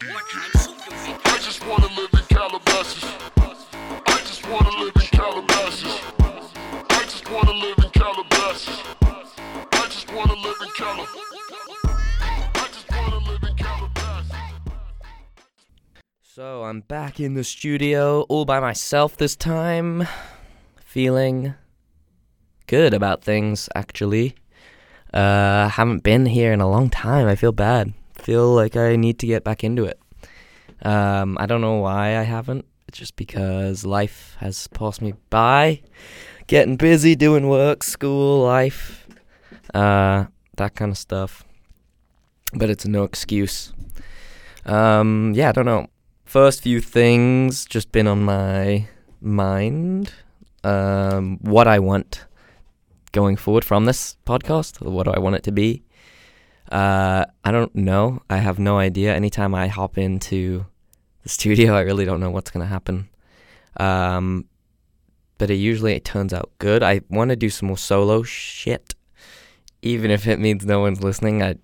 I just wanna live in Calabasas. I just wanna live in Calabasas. I just wanna live in Calabasas. I just wanna live in Calabasas. So I'm back in the studio all by myself this time, feeling good about things actually. Uh haven't been here in a long time. I feel bad. Feel like I need to get back into it. Um I don't know why I haven't. It's just because life has passed me by. Getting busy doing work, school, life, uh that kind of stuff. But it's no excuse. Um yeah, I don't know first few things just been on my mind. Um, what I want going forward from this podcast, what do I want it to be? Uh, I don't know. I have no idea. Anytime I hop into the studio, I really don't know what's gonna happen. Um, but it usually it turns out good. I want to do some more solo shit, even if it means no one's listening. I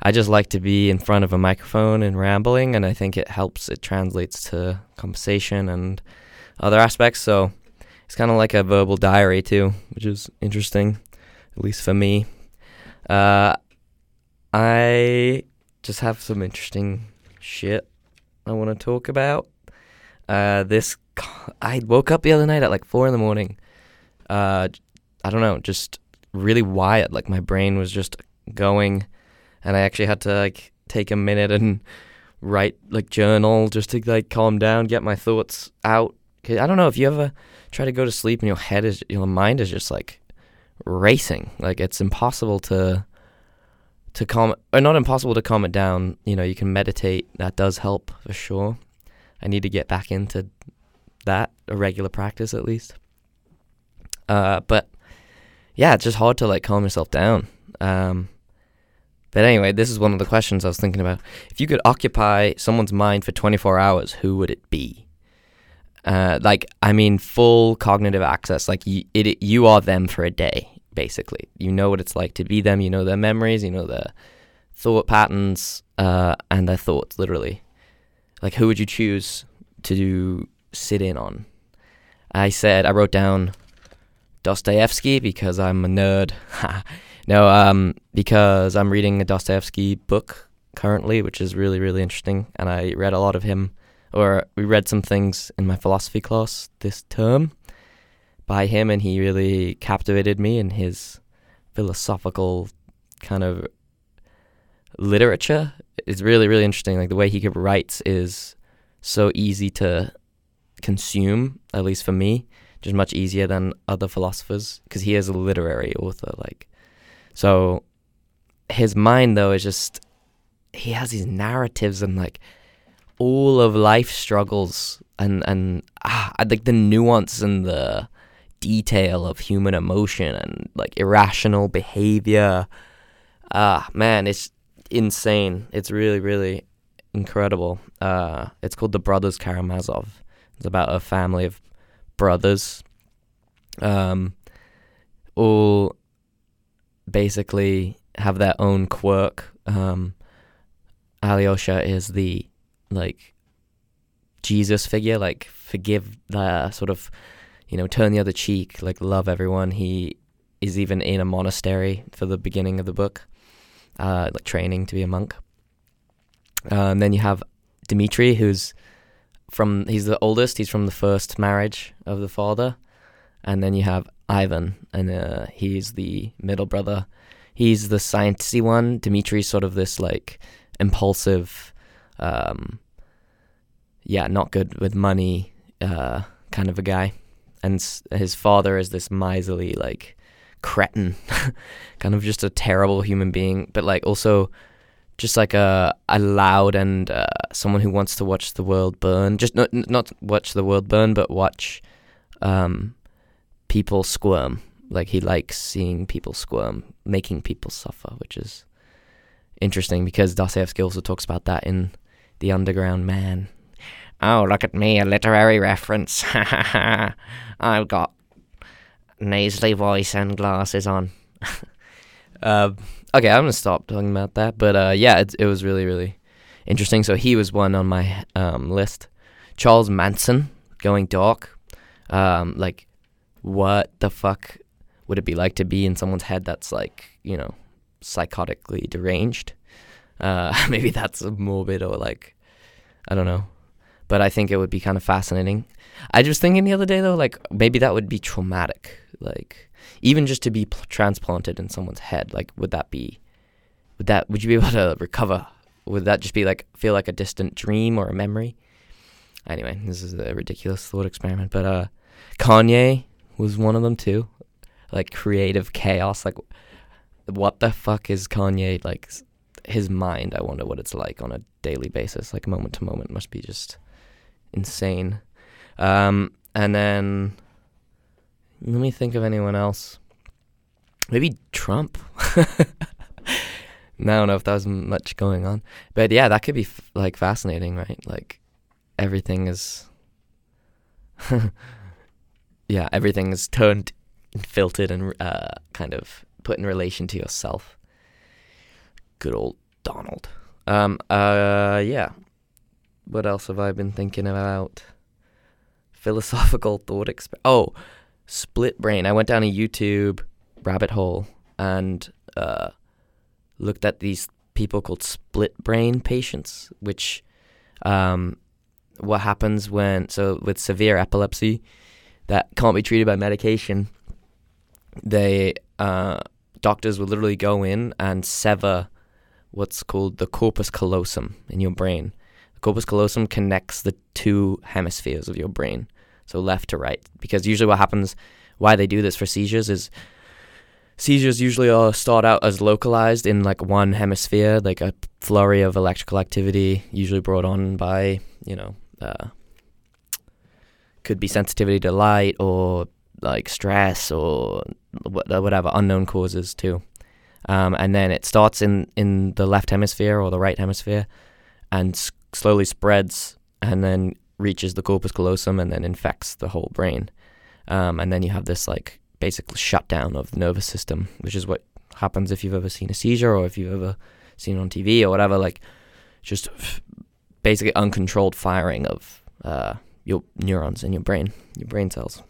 I just like to be in front of a microphone and rambling, and I think it helps. It translates to conversation and other aspects. So it's kind of like a verbal diary too, which is interesting, at least for me. Uh, I just have some interesting shit I want to talk about. Uh, this I woke up the other night at like four in the morning. Uh, I don't know, just really wired. Like my brain was just going and I actually had to like take a minute and write like journal just to like calm down, get my thoughts out. I don't know if you ever try to go to sleep and your head is your mind is just like racing. Like it's impossible to to calm or not impossible to calm it down. You know, you can meditate. That does help for sure. I need to get back into that a regular practice at least. Uh, but yeah, it's just hard to like calm yourself down. Um, but anyway, this is one of the questions I was thinking about. If you could occupy someone's mind for 24 hours, who would it be? Uh, like, I mean, full cognitive access. Like, it, you are them for a day, basically. You know what it's like to be them. You know their memories. You know their thought patterns uh, and their thoughts, literally. Like, who would you choose to sit in on? I said, I wrote down Dostoevsky because I'm a nerd. no, um, because I'm reading a Dostoevsky book currently, which is really, really interesting. And I read a lot of him, or we read some things in my philosophy class this term by him, and he really captivated me in his philosophical kind of literature. It's really, really interesting. Like the way he writes is so easy to consume, at least for me, just much easier than other philosophers because he is a literary author. Like, so his mind though is just he has these narratives and like all of life struggles and and ah, think the nuance and the detail of human emotion and like irrational behavior. Ah, man, it's insane. It's really, really incredible. Uh, it's called The Brothers Karamazov. It's about a family of brothers, um, all basically have their own quirk. Um, Alyosha is the like Jesus figure, like forgive the sort of, you know, turn the other cheek, like love everyone. He is even in a monastery for the beginning of the book, uh, like training to be a monk. Uh, and then you have Dimitri, who's from he's the oldest. He's from the first marriage of the father, and then you have Ivan, and uh, he's the middle brother. He's the sciencey one. Dimitri's sort of this like impulsive, um, yeah, not good with money, uh, kind of a guy, and his father is this miserly like cretin, kind of just a terrible human being, but like also just like a a loud and uh, someone who wants to watch the world burn. Just not not watch the world burn, but watch um, people squirm. Like he likes seeing people squirm, making people suffer, which is interesting because Dostoevsky also talks about that in The Underground Man. Oh, look at me, a literary reference. I've got nasally voice and glasses on. uh, okay, I'm gonna stop talking about that. But uh, yeah, it it was really really interesting. So he was one on my um, list. Charles Manson, going dark. Um, like, what the fuck would it be like to be in someone's head that's like, you know, psychotically deranged? Uh, maybe that's morbid or like, I don't know. But I think it would be kind of fascinating. I was thinking the other day though, like maybe that would be traumatic. Like even just to be pl- transplanted in someone's head, like would that be? Would that? Would you be able to recover? Would that just be like feel like a distant dream or a memory? Anyway, this is a ridiculous thought experiment, but uh, Kanye was one of them too. Like creative chaos. Like, what the fuck is Kanye like? His mind. I wonder what it's like on a daily basis, like moment to moment. Must be just insane. Um, and then let me think of anyone else. Maybe Trump. I don't know if that was much going on, but yeah, that could be f- like fascinating, right? Like everything is, yeah, everything is turned, and filtered, and uh, kind of put in relation to yourself. Good old Donald. Um. Uh. Yeah. What else have I been thinking about? Philosophical thought exp. Oh, split brain. I went down a YouTube rabbit hole and uh, looked at these people called split brain patients, which um, what happens when so with severe epilepsy that can't be treated by medication. They uh, doctors will literally go in and sever what's called the corpus callosum in your brain. Corpus callosum connects the two hemispheres of your brain, so left to right. Because usually what happens, why they do this for seizures is seizures usually are start out as localized in like one hemisphere, like a flurry of electrical activity, usually brought on by you know, uh, could be sensitivity to light or like stress or whatever unknown causes too. Um, and then it starts in in the left hemisphere or the right hemisphere, and slowly spreads, and then reaches the corpus callosum, and then infects the whole brain. Um, and then you have this like basic shutdown of the nervous system, which is what happens if you've ever seen a seizure or if you've ever seen it on TV or whatever. Like, just basically uncontrolled firing of uh, your neurons in your brain, your brain cells.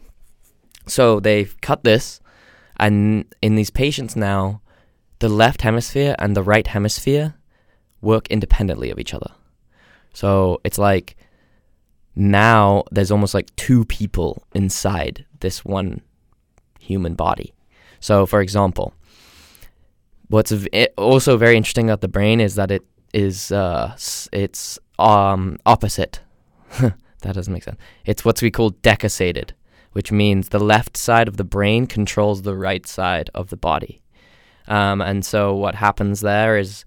So they've cut this, and in these patients now, the left hemisphere and the right hemisphere work independently of each other. So it's like now there's almost like two people inside this one human body. So, for example, what's v- also very interesting about the brain is that it is uh, it's um opposite. that doesn't make sense. It's what we call decussated, which means the left side of the brain controls the right side of the body. Um, and so what happens there is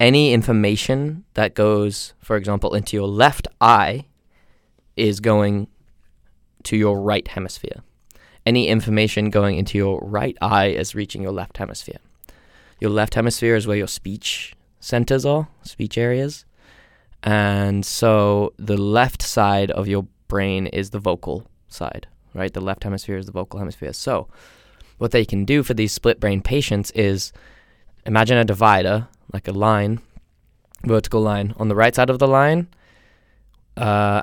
any information that goes, for example, into your left eye is going to your right hemisphere. Any information going into your right eye is reaching your left hemisphere. Your left hemisphere is where your speech centers are, speech areas. And so the left side of your brain is the vocal side, right? The left hemisphere is the vocal hemisphere. So what they can do for these split brain patients is imagine a divider, like a line, vertical line. On the right side of the line, uh,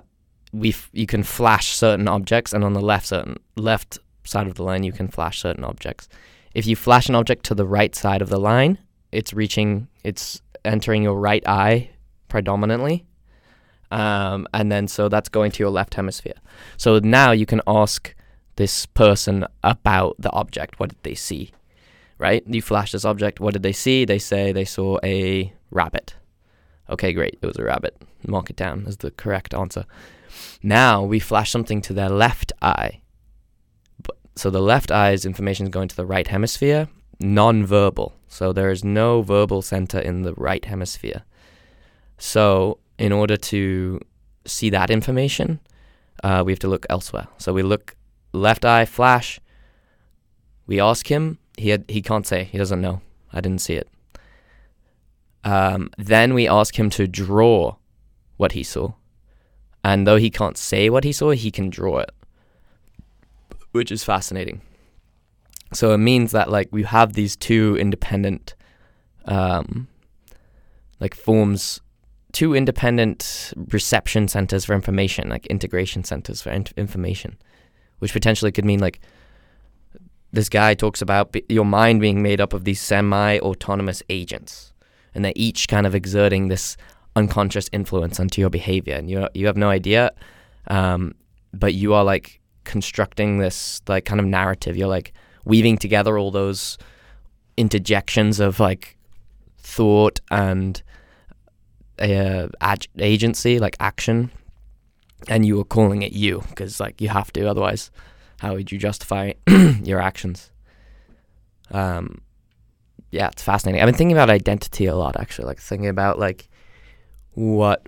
we f- you can flash certain objects, and on the left certain left side of the line, you can flash certain objects. If you flash an object to the right side of the line, it's reaching, it's entering your right eye predominantly. Um, and then so that's going to your left hemisphere. So now you can ask this person about the object. What did they see? Right? You flash this object. What did they see? They say they saw a rabbit. Okay, great. It was a rabbit. Mark it down as the correct answer. Now we flash something to their left eye. So the left eye's information is going to the right hemisphere, non-verbal. So there is no verbal center in the right hemisphere. So in order to see that information, uh, we have to look elsewhere. So we look left eye flash. We ask him. He had, he can't say. He doesn't know. I didn't see it. Um, then we ask him to draw what he saw. And though he can't say what he saw, he can draw it, which is fascinating. So it means that like we have these two independent, um, like forms two independent reception centers for information, like integration centers for in- information, which potentially could mean like this guy talks about your mind being made up of these semi-autonomous agents, and they're each kind of exerting this unconscious influence onto your behavior, and you you have no idea, um, but you are like constructing this like kind of narrative. You're like weaving together all those interjections of like thought and uh, ag- agency, like action, and you are calling it you because like you have to, otherwise, how would you justify your actions? Um, yeah, it's fascinating. I've been thinking about identity a lot, actually, like thinking about like what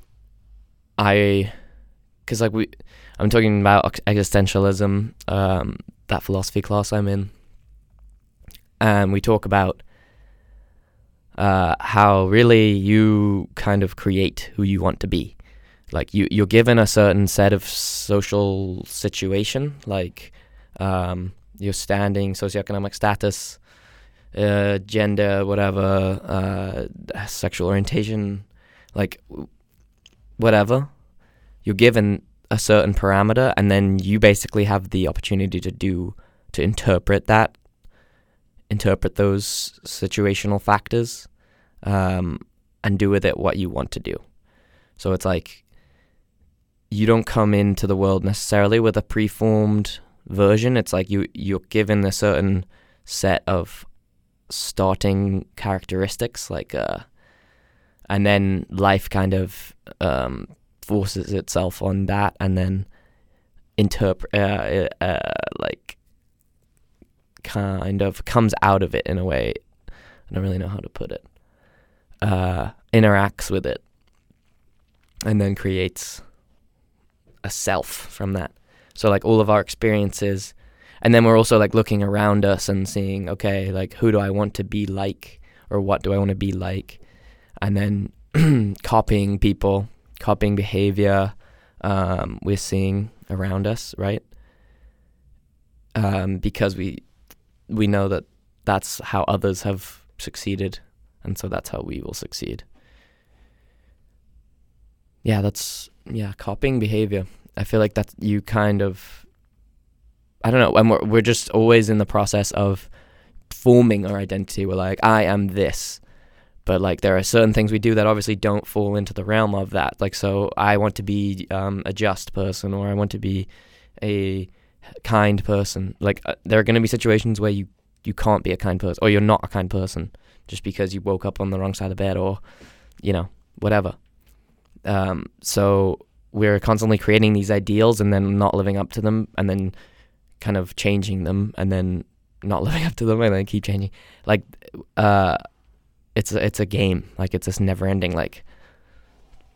I, because like we, I'm talking about existentialism, um, that philosophy class I'm in, and we talk about uh, how really you kind of create who you want to be. Like you, you're given a certain set of social situation, like um, your standing, socioeconomic status, uh, gender, whatever, uh, sexual orientation, like whatever. You're given a certain parameter, and then you basically have the opportunity to do to interpret that, interpret those situational factors, um, and do with it what you want to do. So it's like you don't come into the world necessarily with a preformed version. It's like you you're given a certain set of starting characteristics, like uh, and then life kind of um, forces itself on that, and then interpret uh, uh, like kind of comes out of it in a way. I don't really know how to put it. Uh, interacts with it, and then creates a self from that. So like all of our experiences, and then we're also like looking around us and seeing, okay, like who do I want to be like, or what do I want to be like, and then copying people, copying behavior um, we're seeing around us, right? Um, because we we know that that's how others have succeeded, and so that's how we will succeed. Yeah, that's yeah, copying behavior. I feel like that you kind of I don't know, and we're we're just always in the process of forming our identity. We're like, I am this. But like there are certain things we do that obviously don't fall into the realm of that. Like so I want to be um, a just person or I want to be a kind person. Like uh, there are going to be situations where you you can't be a kind person or you're not a kind person just because you woke up on the wrong side of bed or you know, whatever. Um, so we're constantly creating these ideals and then not living up to them and then kind of changing them and then not living up to them and then keep changing. Like uh it's a, it's a game. Like it's this never ending like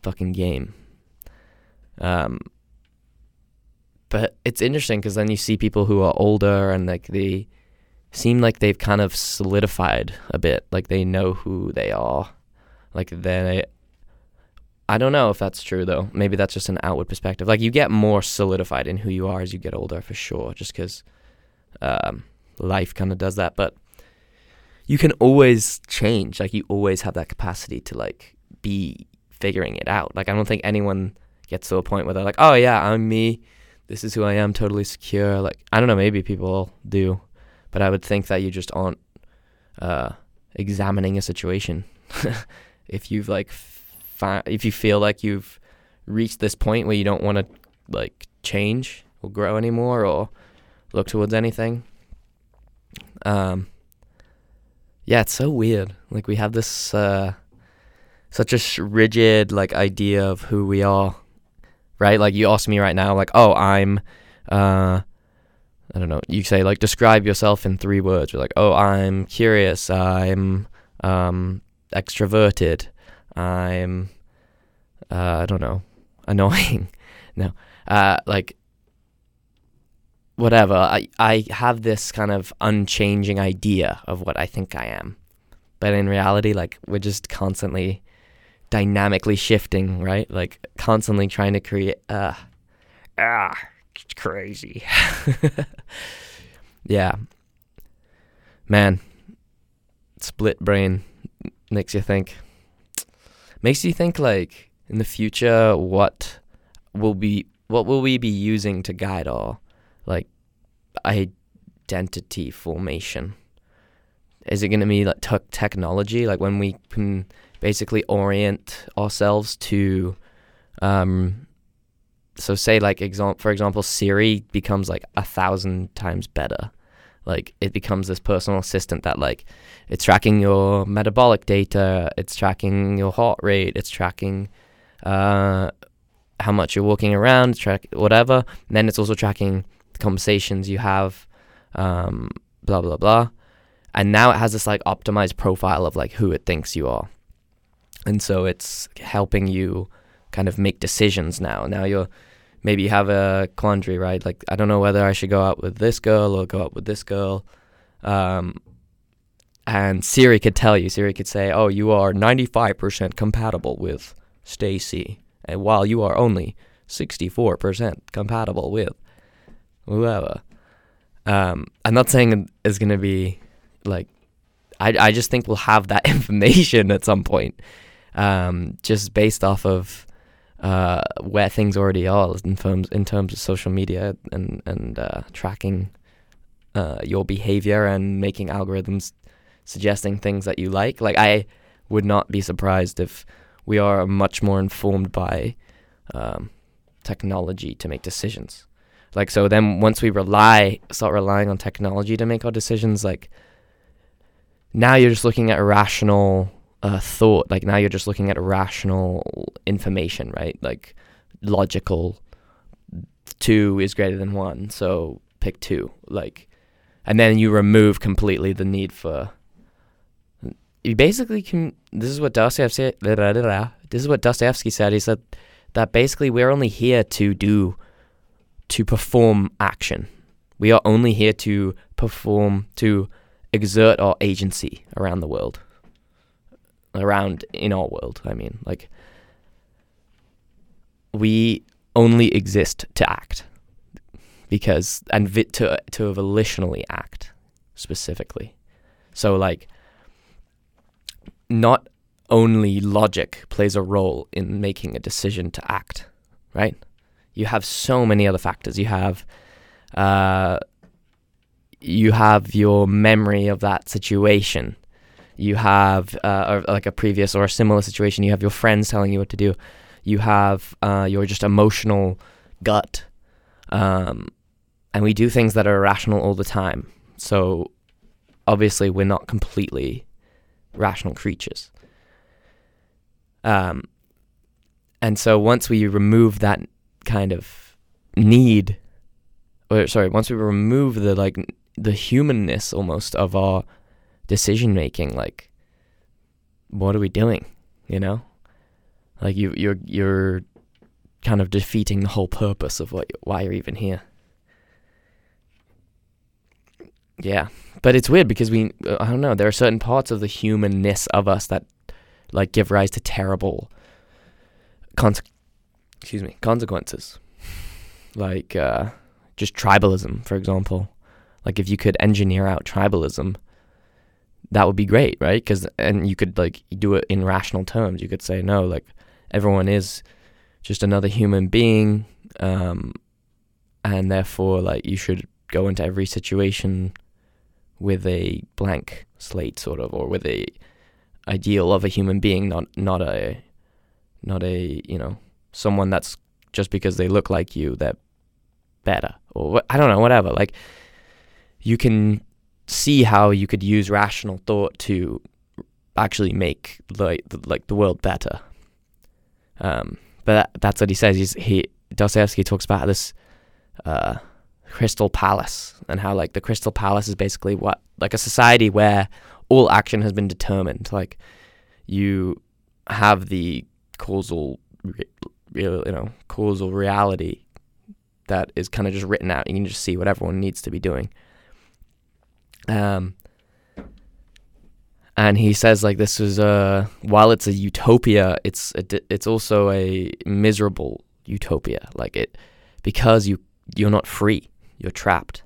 fucking game. Um but it's interesting cuz then you see people who are older and like they seem like they've kind of solidified a bit. Like they know who they are. Like they I don't know if that's true though. Maybe that's just an outward perspective. Like you get more solidified in who you are as you get older, for sure. Just because um, life kind of does that. But you can always change. Like you always have that capacity to like be figuring it out. Like I don't think anyone gets to a point where they're like, oh yeah, I'm me. This is who I am, totally secure. Like I don't know, maybe people do, but I would think that you just aren't uh, examining a situation. if you've like fi- if you feel like you've reached this point where you don't want to like change or grow anymore or look towards anything um yeah it's so weird. Like we have this uh such a sh- rigid like idea of who we are right? Like you ask me right now like oh i'm uh i don't know you say like describe yourself in three words. You're like oh i'm curious. I'm um extroverted I'm uh, I don't know, annoying. no. Uh, like whatever. I I have this kind of unchanging idea of what I think I am. But in reality, like we're just constantly dynamically shifting, right? Like constantly trying to create uh ah it's crazy. yeah. Man. Split brain makes you think makes you think like in the future what will be what will we be using to guide our like identity formation? Is it going to be like t- technology, like when we can basically orient ourselves to, um, so say like example for example, Siri becomes like a thousand times better. Like it becomes this personal assistant that like it's tracking your metabolic data, it's tracking your heart rate, it's tracking uh, how much you're walking around, track whatever. And then it's also tracking the conversations you have, um, blah blah blah. And now it has this like optimized profile of like who it thinks you are, and so it's helping you kind of make decisions now. Now you're maybe have a quandary, right? Like I don't know whether I should go out with this girl or go out with this girl. Um, and Siri could tell you. Siri could say, "Oh, you are 95% compatible with Stacy, and while you are only 64% compatible with whoever." Um, I'm not saying it's gonna be like. I I just think we'll have that information at some point, um, just based off of uh, where things already are in terms in terms of social media and and uh, tracking uh, your behavior and making algorithms suggesting things that you like. Like I would not be surprised if we are much more informed by um, technology to make decisions. Like so, then once we rely start relying on technology to make our decisions, like now you're just looking at rational uh, thought. Like now you're just looking at rational information, right? Like logical. Two is greater than one, so pick two. Like, and then you remove completely the need for. You basically can. This is what Dostoevsky. This is what Dostoevsky said. He said that basically we're only here to do, to perform action. We are only here to perform to exert our agency around the world around in our world. I mean, like we only exist to act because and vi- to to volitionally act specifically. So like not only logic plays a role in making a decision to act, right? You have so many other factors. You have uh, you have your memory of that situation you have uh, or like a previous or a similar situation. You have your friends telling you what to do. You have uh, your just emotional gut, um, and we do things that are irrational all the time. So obviously, we're not completely rational creatures. Um, and so once we remove that kind of need, or sorry, once we remove the like the humanness almost of our decision making like what are we doing you know? Like you you're you're kind of defeating the whole purpose of what why you're even here. Yeah but it's weird because we uh, i don't know there are certain parts of the humanness of us that like give rise to terrible cons- excuse me consequences. Like uh just tribalism for example. Like if you could engineer out tribalism that would be great, right? Because and you could like do it in rational terms. You could say no, like everyone is just another human being, um, and therefore like you should go into every situation with a blank slate, sort of, or with a ideal of a human being, not not a not a you know someone that's just because they look like you they're better or I don't know whatever. Like you can see how you could use rational thought to actually make like the, like the world better. Um, but that, that's what he says. He's, he Dostoevsky talks about this uh, crystal palace and how like the crystal palace is basically what like a society where all action has been determined. Like you have the causal, you know, causal reality that is kind of just written out. You can just see what everyone needs to be doing. Um, and he says like this is a while it's a utopia, it's a, it's also a miserable utopia. Like it because you you're not free, you're trapped.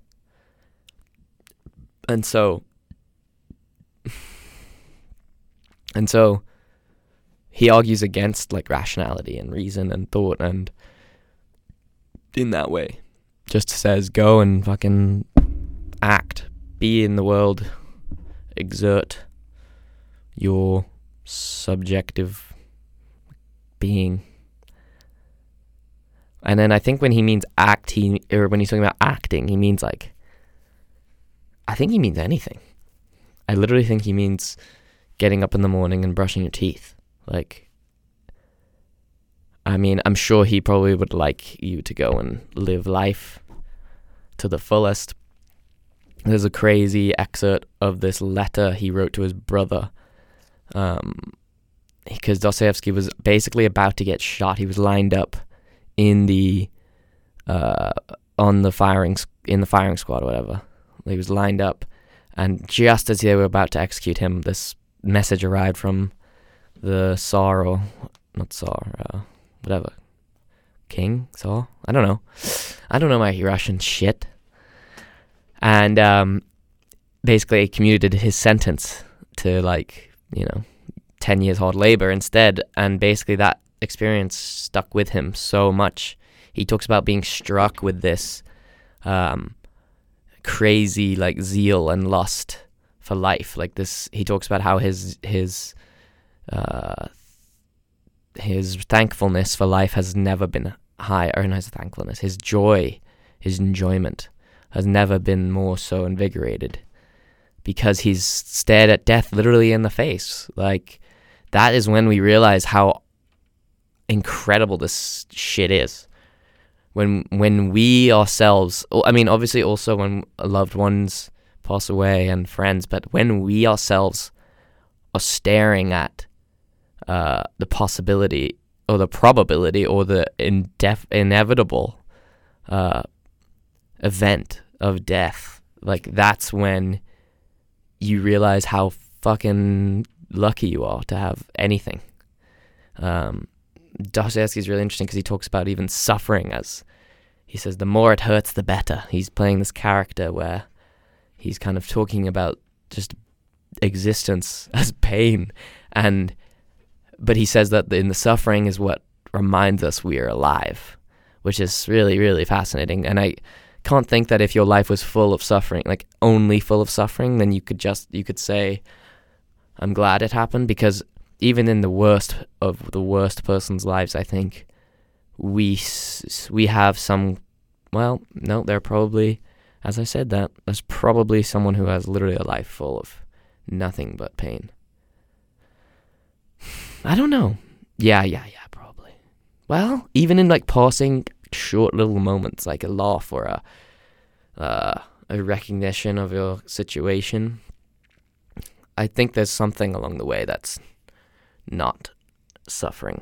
And so and so he argues against like rationality and reason and thought and in that way just says go and fucking act be in the world exert your subjective being and then i think when he means act he or when he's talking about acting he means like i think he means anything i literally think he means getting up in the morning and brushing your teeth like, I mean, I'm sure he probably would like you to go and live life to the fullest. There's a crazy excerpt of this letter he wrote to his brother. Um, because Dostoevsky was basically about to get shot. He was lined up in the uh, on the firing in the firing squad or whatever. He was lined up, and just as they were about to execute him, this message arrived from the Tsar or not Tsar, uh, whatever, King Tsar. I don't know. I don't know my Russian shit. And um, basically commuted his sentence to like you know ten years hard labor instead, and basically that experience stuck with him so much. He talks about being struck with this um, crazy like zeal and lust for life. Like this, he talks about how his his uh, his thankfulness for life has never been higher, or his thankfulness, his joy, his enjoyment has never been more so invigorated because he's stared at death literally in the face. Like, that is when we realize how incredible this shit is. When when we ourselves, I mean, obviously also when loved ones pass away and friends, but when we ourselves are staring at uh, the possibility or the probability or the indef- inevitable uh, event of death, like that's when you realize how fucking lucky you are to have anything. Um, Dostoevsky is really interesting because he talks about even suffering as he says the more it hurts, the better. He's playing this character where he's kind of talking about just existence as pain and but he says that in the suffering is what reminds us we are alive, which is really, really fascinating. And I can't think that if your life was full of suffering, like only full of suffering, then you could just, you could say, I'm glad it happened because even in the worst of the worst person's lives, I think we we have some. Well, no, they're probably, as I said that, there's probably someone who has literally a life full of nothing but pain. I don't know. Yeah, yeah, yeah, probably. Well, even in like passing short little moments, like a laugh or a uh, a recognition of your situation, I think there's something along the way that's not suffering.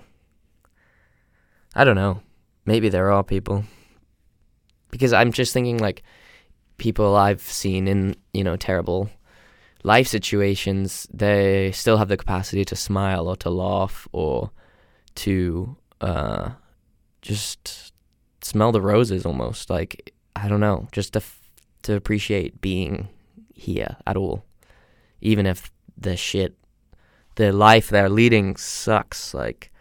I don't know. Maybe there are people. Because I'm just thinking like people I've seen in, you know, terrible life situations, they still have the capacity to smile or to laugh or to uh, just smell the roses almost. Like, I don't know, just to, f- to appreciate being here at all. Even if the shit, the life they're leading sucks. Like,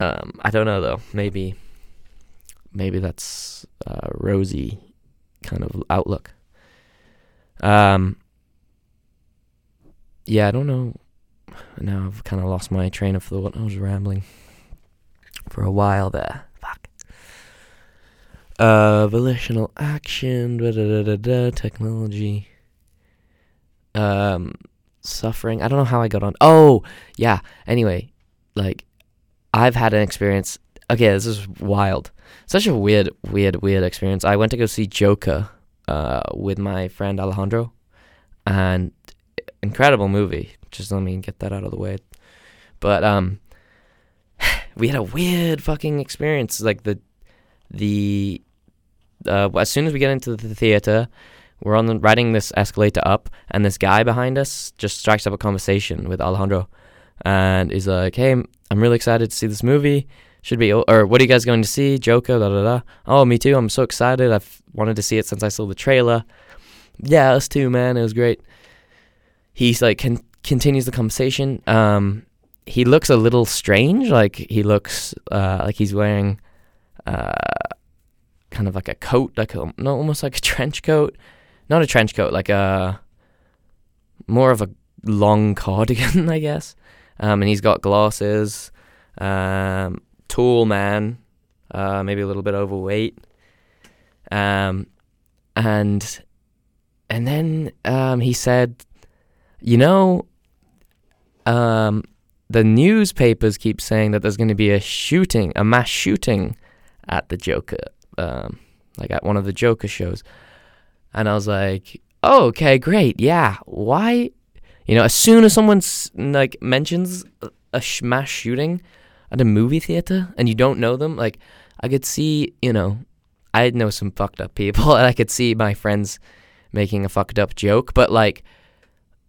um, I don't know though. Maybe, maybe that's a rosy kind of outlook. Um, yeah, I don't know. Now I've kind of lost my train of thought. I was rambling for a while there. Uh, volitional action, da da da da, technology. Um, suffering. I don't know how I got on. Oh, yeah. Anyway, like, I've had an experience. Okay, this is wild. Such a weird, weird, weird experience. I went to go see Joker uh, with my friend Alejandro, and incredible movie. Just let me get that out of the way. But um, we had a weird fucking experience. Like the the uh, as soon as we get into the theater, we're on the, riding this escalator up, and this guy behind us just strikes up a conversation with Alejandro, and he's like, "Hey, I'm really excited to see this movie. Should be or what are you guys going to see? Joker, da da da. Oh, me too. I'm so excited. I've wanted to see it since I saw the trailer. Yeah, us too, man. It was great. He's like con- continues the conversation. Um, he looks a little strange. Like he looks uh, like he's wearing uh, kind of like a coat, like a, no, almost like a trench coat. Not a trench coat, like a more of a long cardigan, I guess. Um, and he's got glasses. Um, tall man, uh, maybe a little bit overweight. Um, and and then um, he said, you know, um, the newspapers keep saying that there's going to be a shooting, a mass shooting at the Joker, um, like at one of the Joker shows. And I was like, oh, okay, great. Yeah. Why? You know, as soon as someone like mentions a sh- mass shooting at a movie theater and you don't know them, like I could see, you know, I know some fucked up people and I could see my friends making a fucked up joke, but like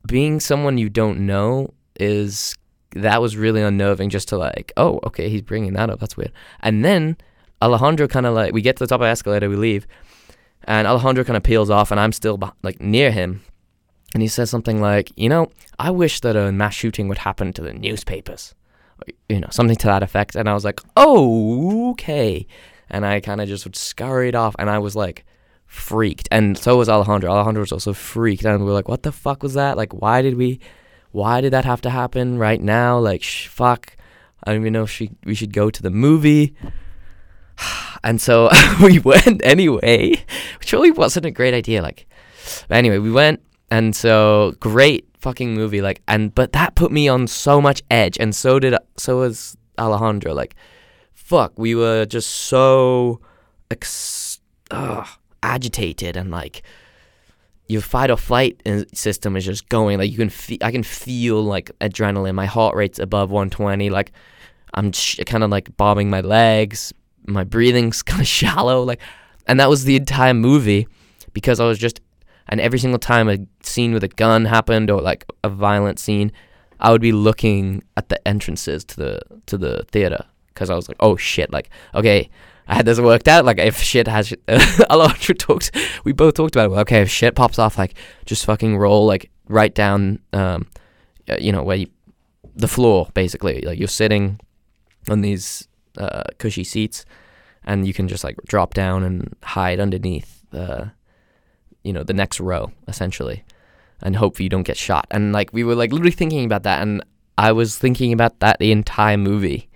being someone you don't know is that was really unnerving just to like, oh, okay, he's bringing that up. That's weird. And then Alejandro kind of like, we get to the top of the escalator, we leave, and Alejandro kind of peels off, and I'm still like near him. And he says something like, you know, I wish that a mass shooting would happen to the newspapers, you know, something to that effect. And I was like, oh, okay. And I kind of just scurried off, and I was like, freaked. And so was Alejandro. Alejandro was also freaked. And we were like, what the fuck was that? Like, why did we, why did that have to happen right now? Like, sh- fuck. I don't even know if she, we should go to the movie. And so we went anyway, which really wasn't a great idea. Like, anyway, we went. And so great fucking movie. Like, and, but that put me on so much edge. And so did, so was Alejandro. Like, fuck, we were just so, ex- ugh, agitated and like your fight or flight uh, system is just going like you can feel I can feel like adrenaline my heart rate's above 120 like I'm sh- kind of like bobbing my legs my breathing's kind of shallow like and that was the entire movie because I was just and every single time a scene with a gun happened or like a violent scene I would be looking at the entrances to the to the theater because I was like oh shit like okay I had this worked out. Like if shit has, Alondra talked. We both talked about it. Okay, if shit pops off, like just fucking roll like right down, um, you know where you, the floor basically. Like you're sitting on these uh, cushy seats, and you can just like drop down and hide underneath, uh, you know, the next row essentially, and hope you don't get shot. And like we were like literally thinking about that, and I was thinking about that the entire movie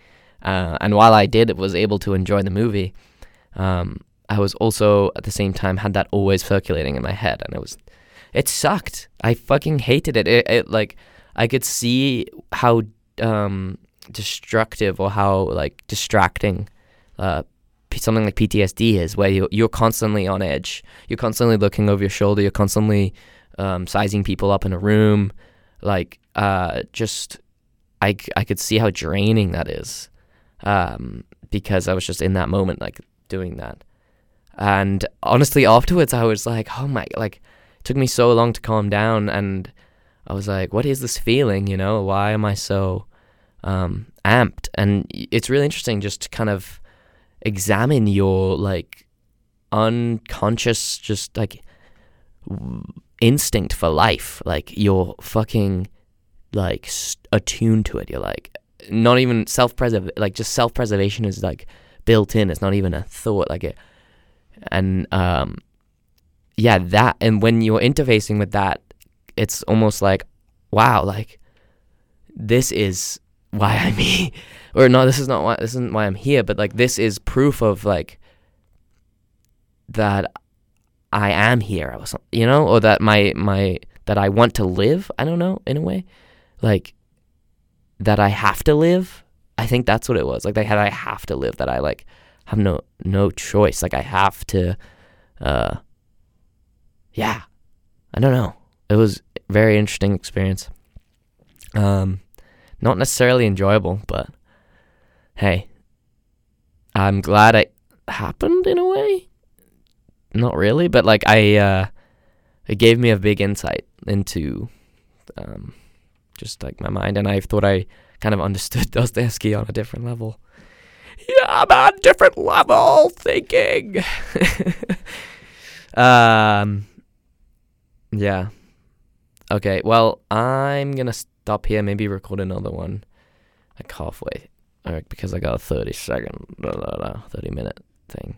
uh, and while I did was able to enjoy the movie, um, I was also at the same time had that always circulating in my head, and it was, it sucked. I fucking hated it. It, it like I could see how um, destructive or how like distracting uh, something like PTSD is, where you're, you're constantly on edge. You're constantly looking over your shoulder. You're constantly um, sizing people up in a room. Like uh, just I I could see how draining that is um, because I was just in that moment, like doing that. And honestly, afterwards, I was like, oh my, like, it took me so long to calm down. And I was like, what is this feeling? You know, why am I so um, amped? And it's really interesting just to kind of examine your, like, unconscious, just like, instinct for life. Like, you're fucking, like, attuned to it. You're like, not even self preserve like just self preservation is like built in. It's not even a thought like it. And um, yeah, that and when you're interfacing with that, it's almost like, wow, like this is why I'm here, or no, this is not why this isn't why I'm here, but like this is proof of like that I am here, you know, or that my my that I want to live. I don't know in a way, like that I have to live. I think that's what it was. Like had I have to live that I like have no no choice. Like I have to uh yeah. I don't know. It was very interesting experience. Um not necessarily enjoyable, but hey. I'm glad it happened in a way. Not really, but like I uh it gave me a big insight into um just like my mind, and I thought I kind of understood Dostoevsky on a different level. Yeah, I'm on a different level thinking. um, yeah. Okay, well, I'm gonna stop here. Maybe record another one like halfway, because I got a thirty second, blah, blah, blah, thirty minute thing.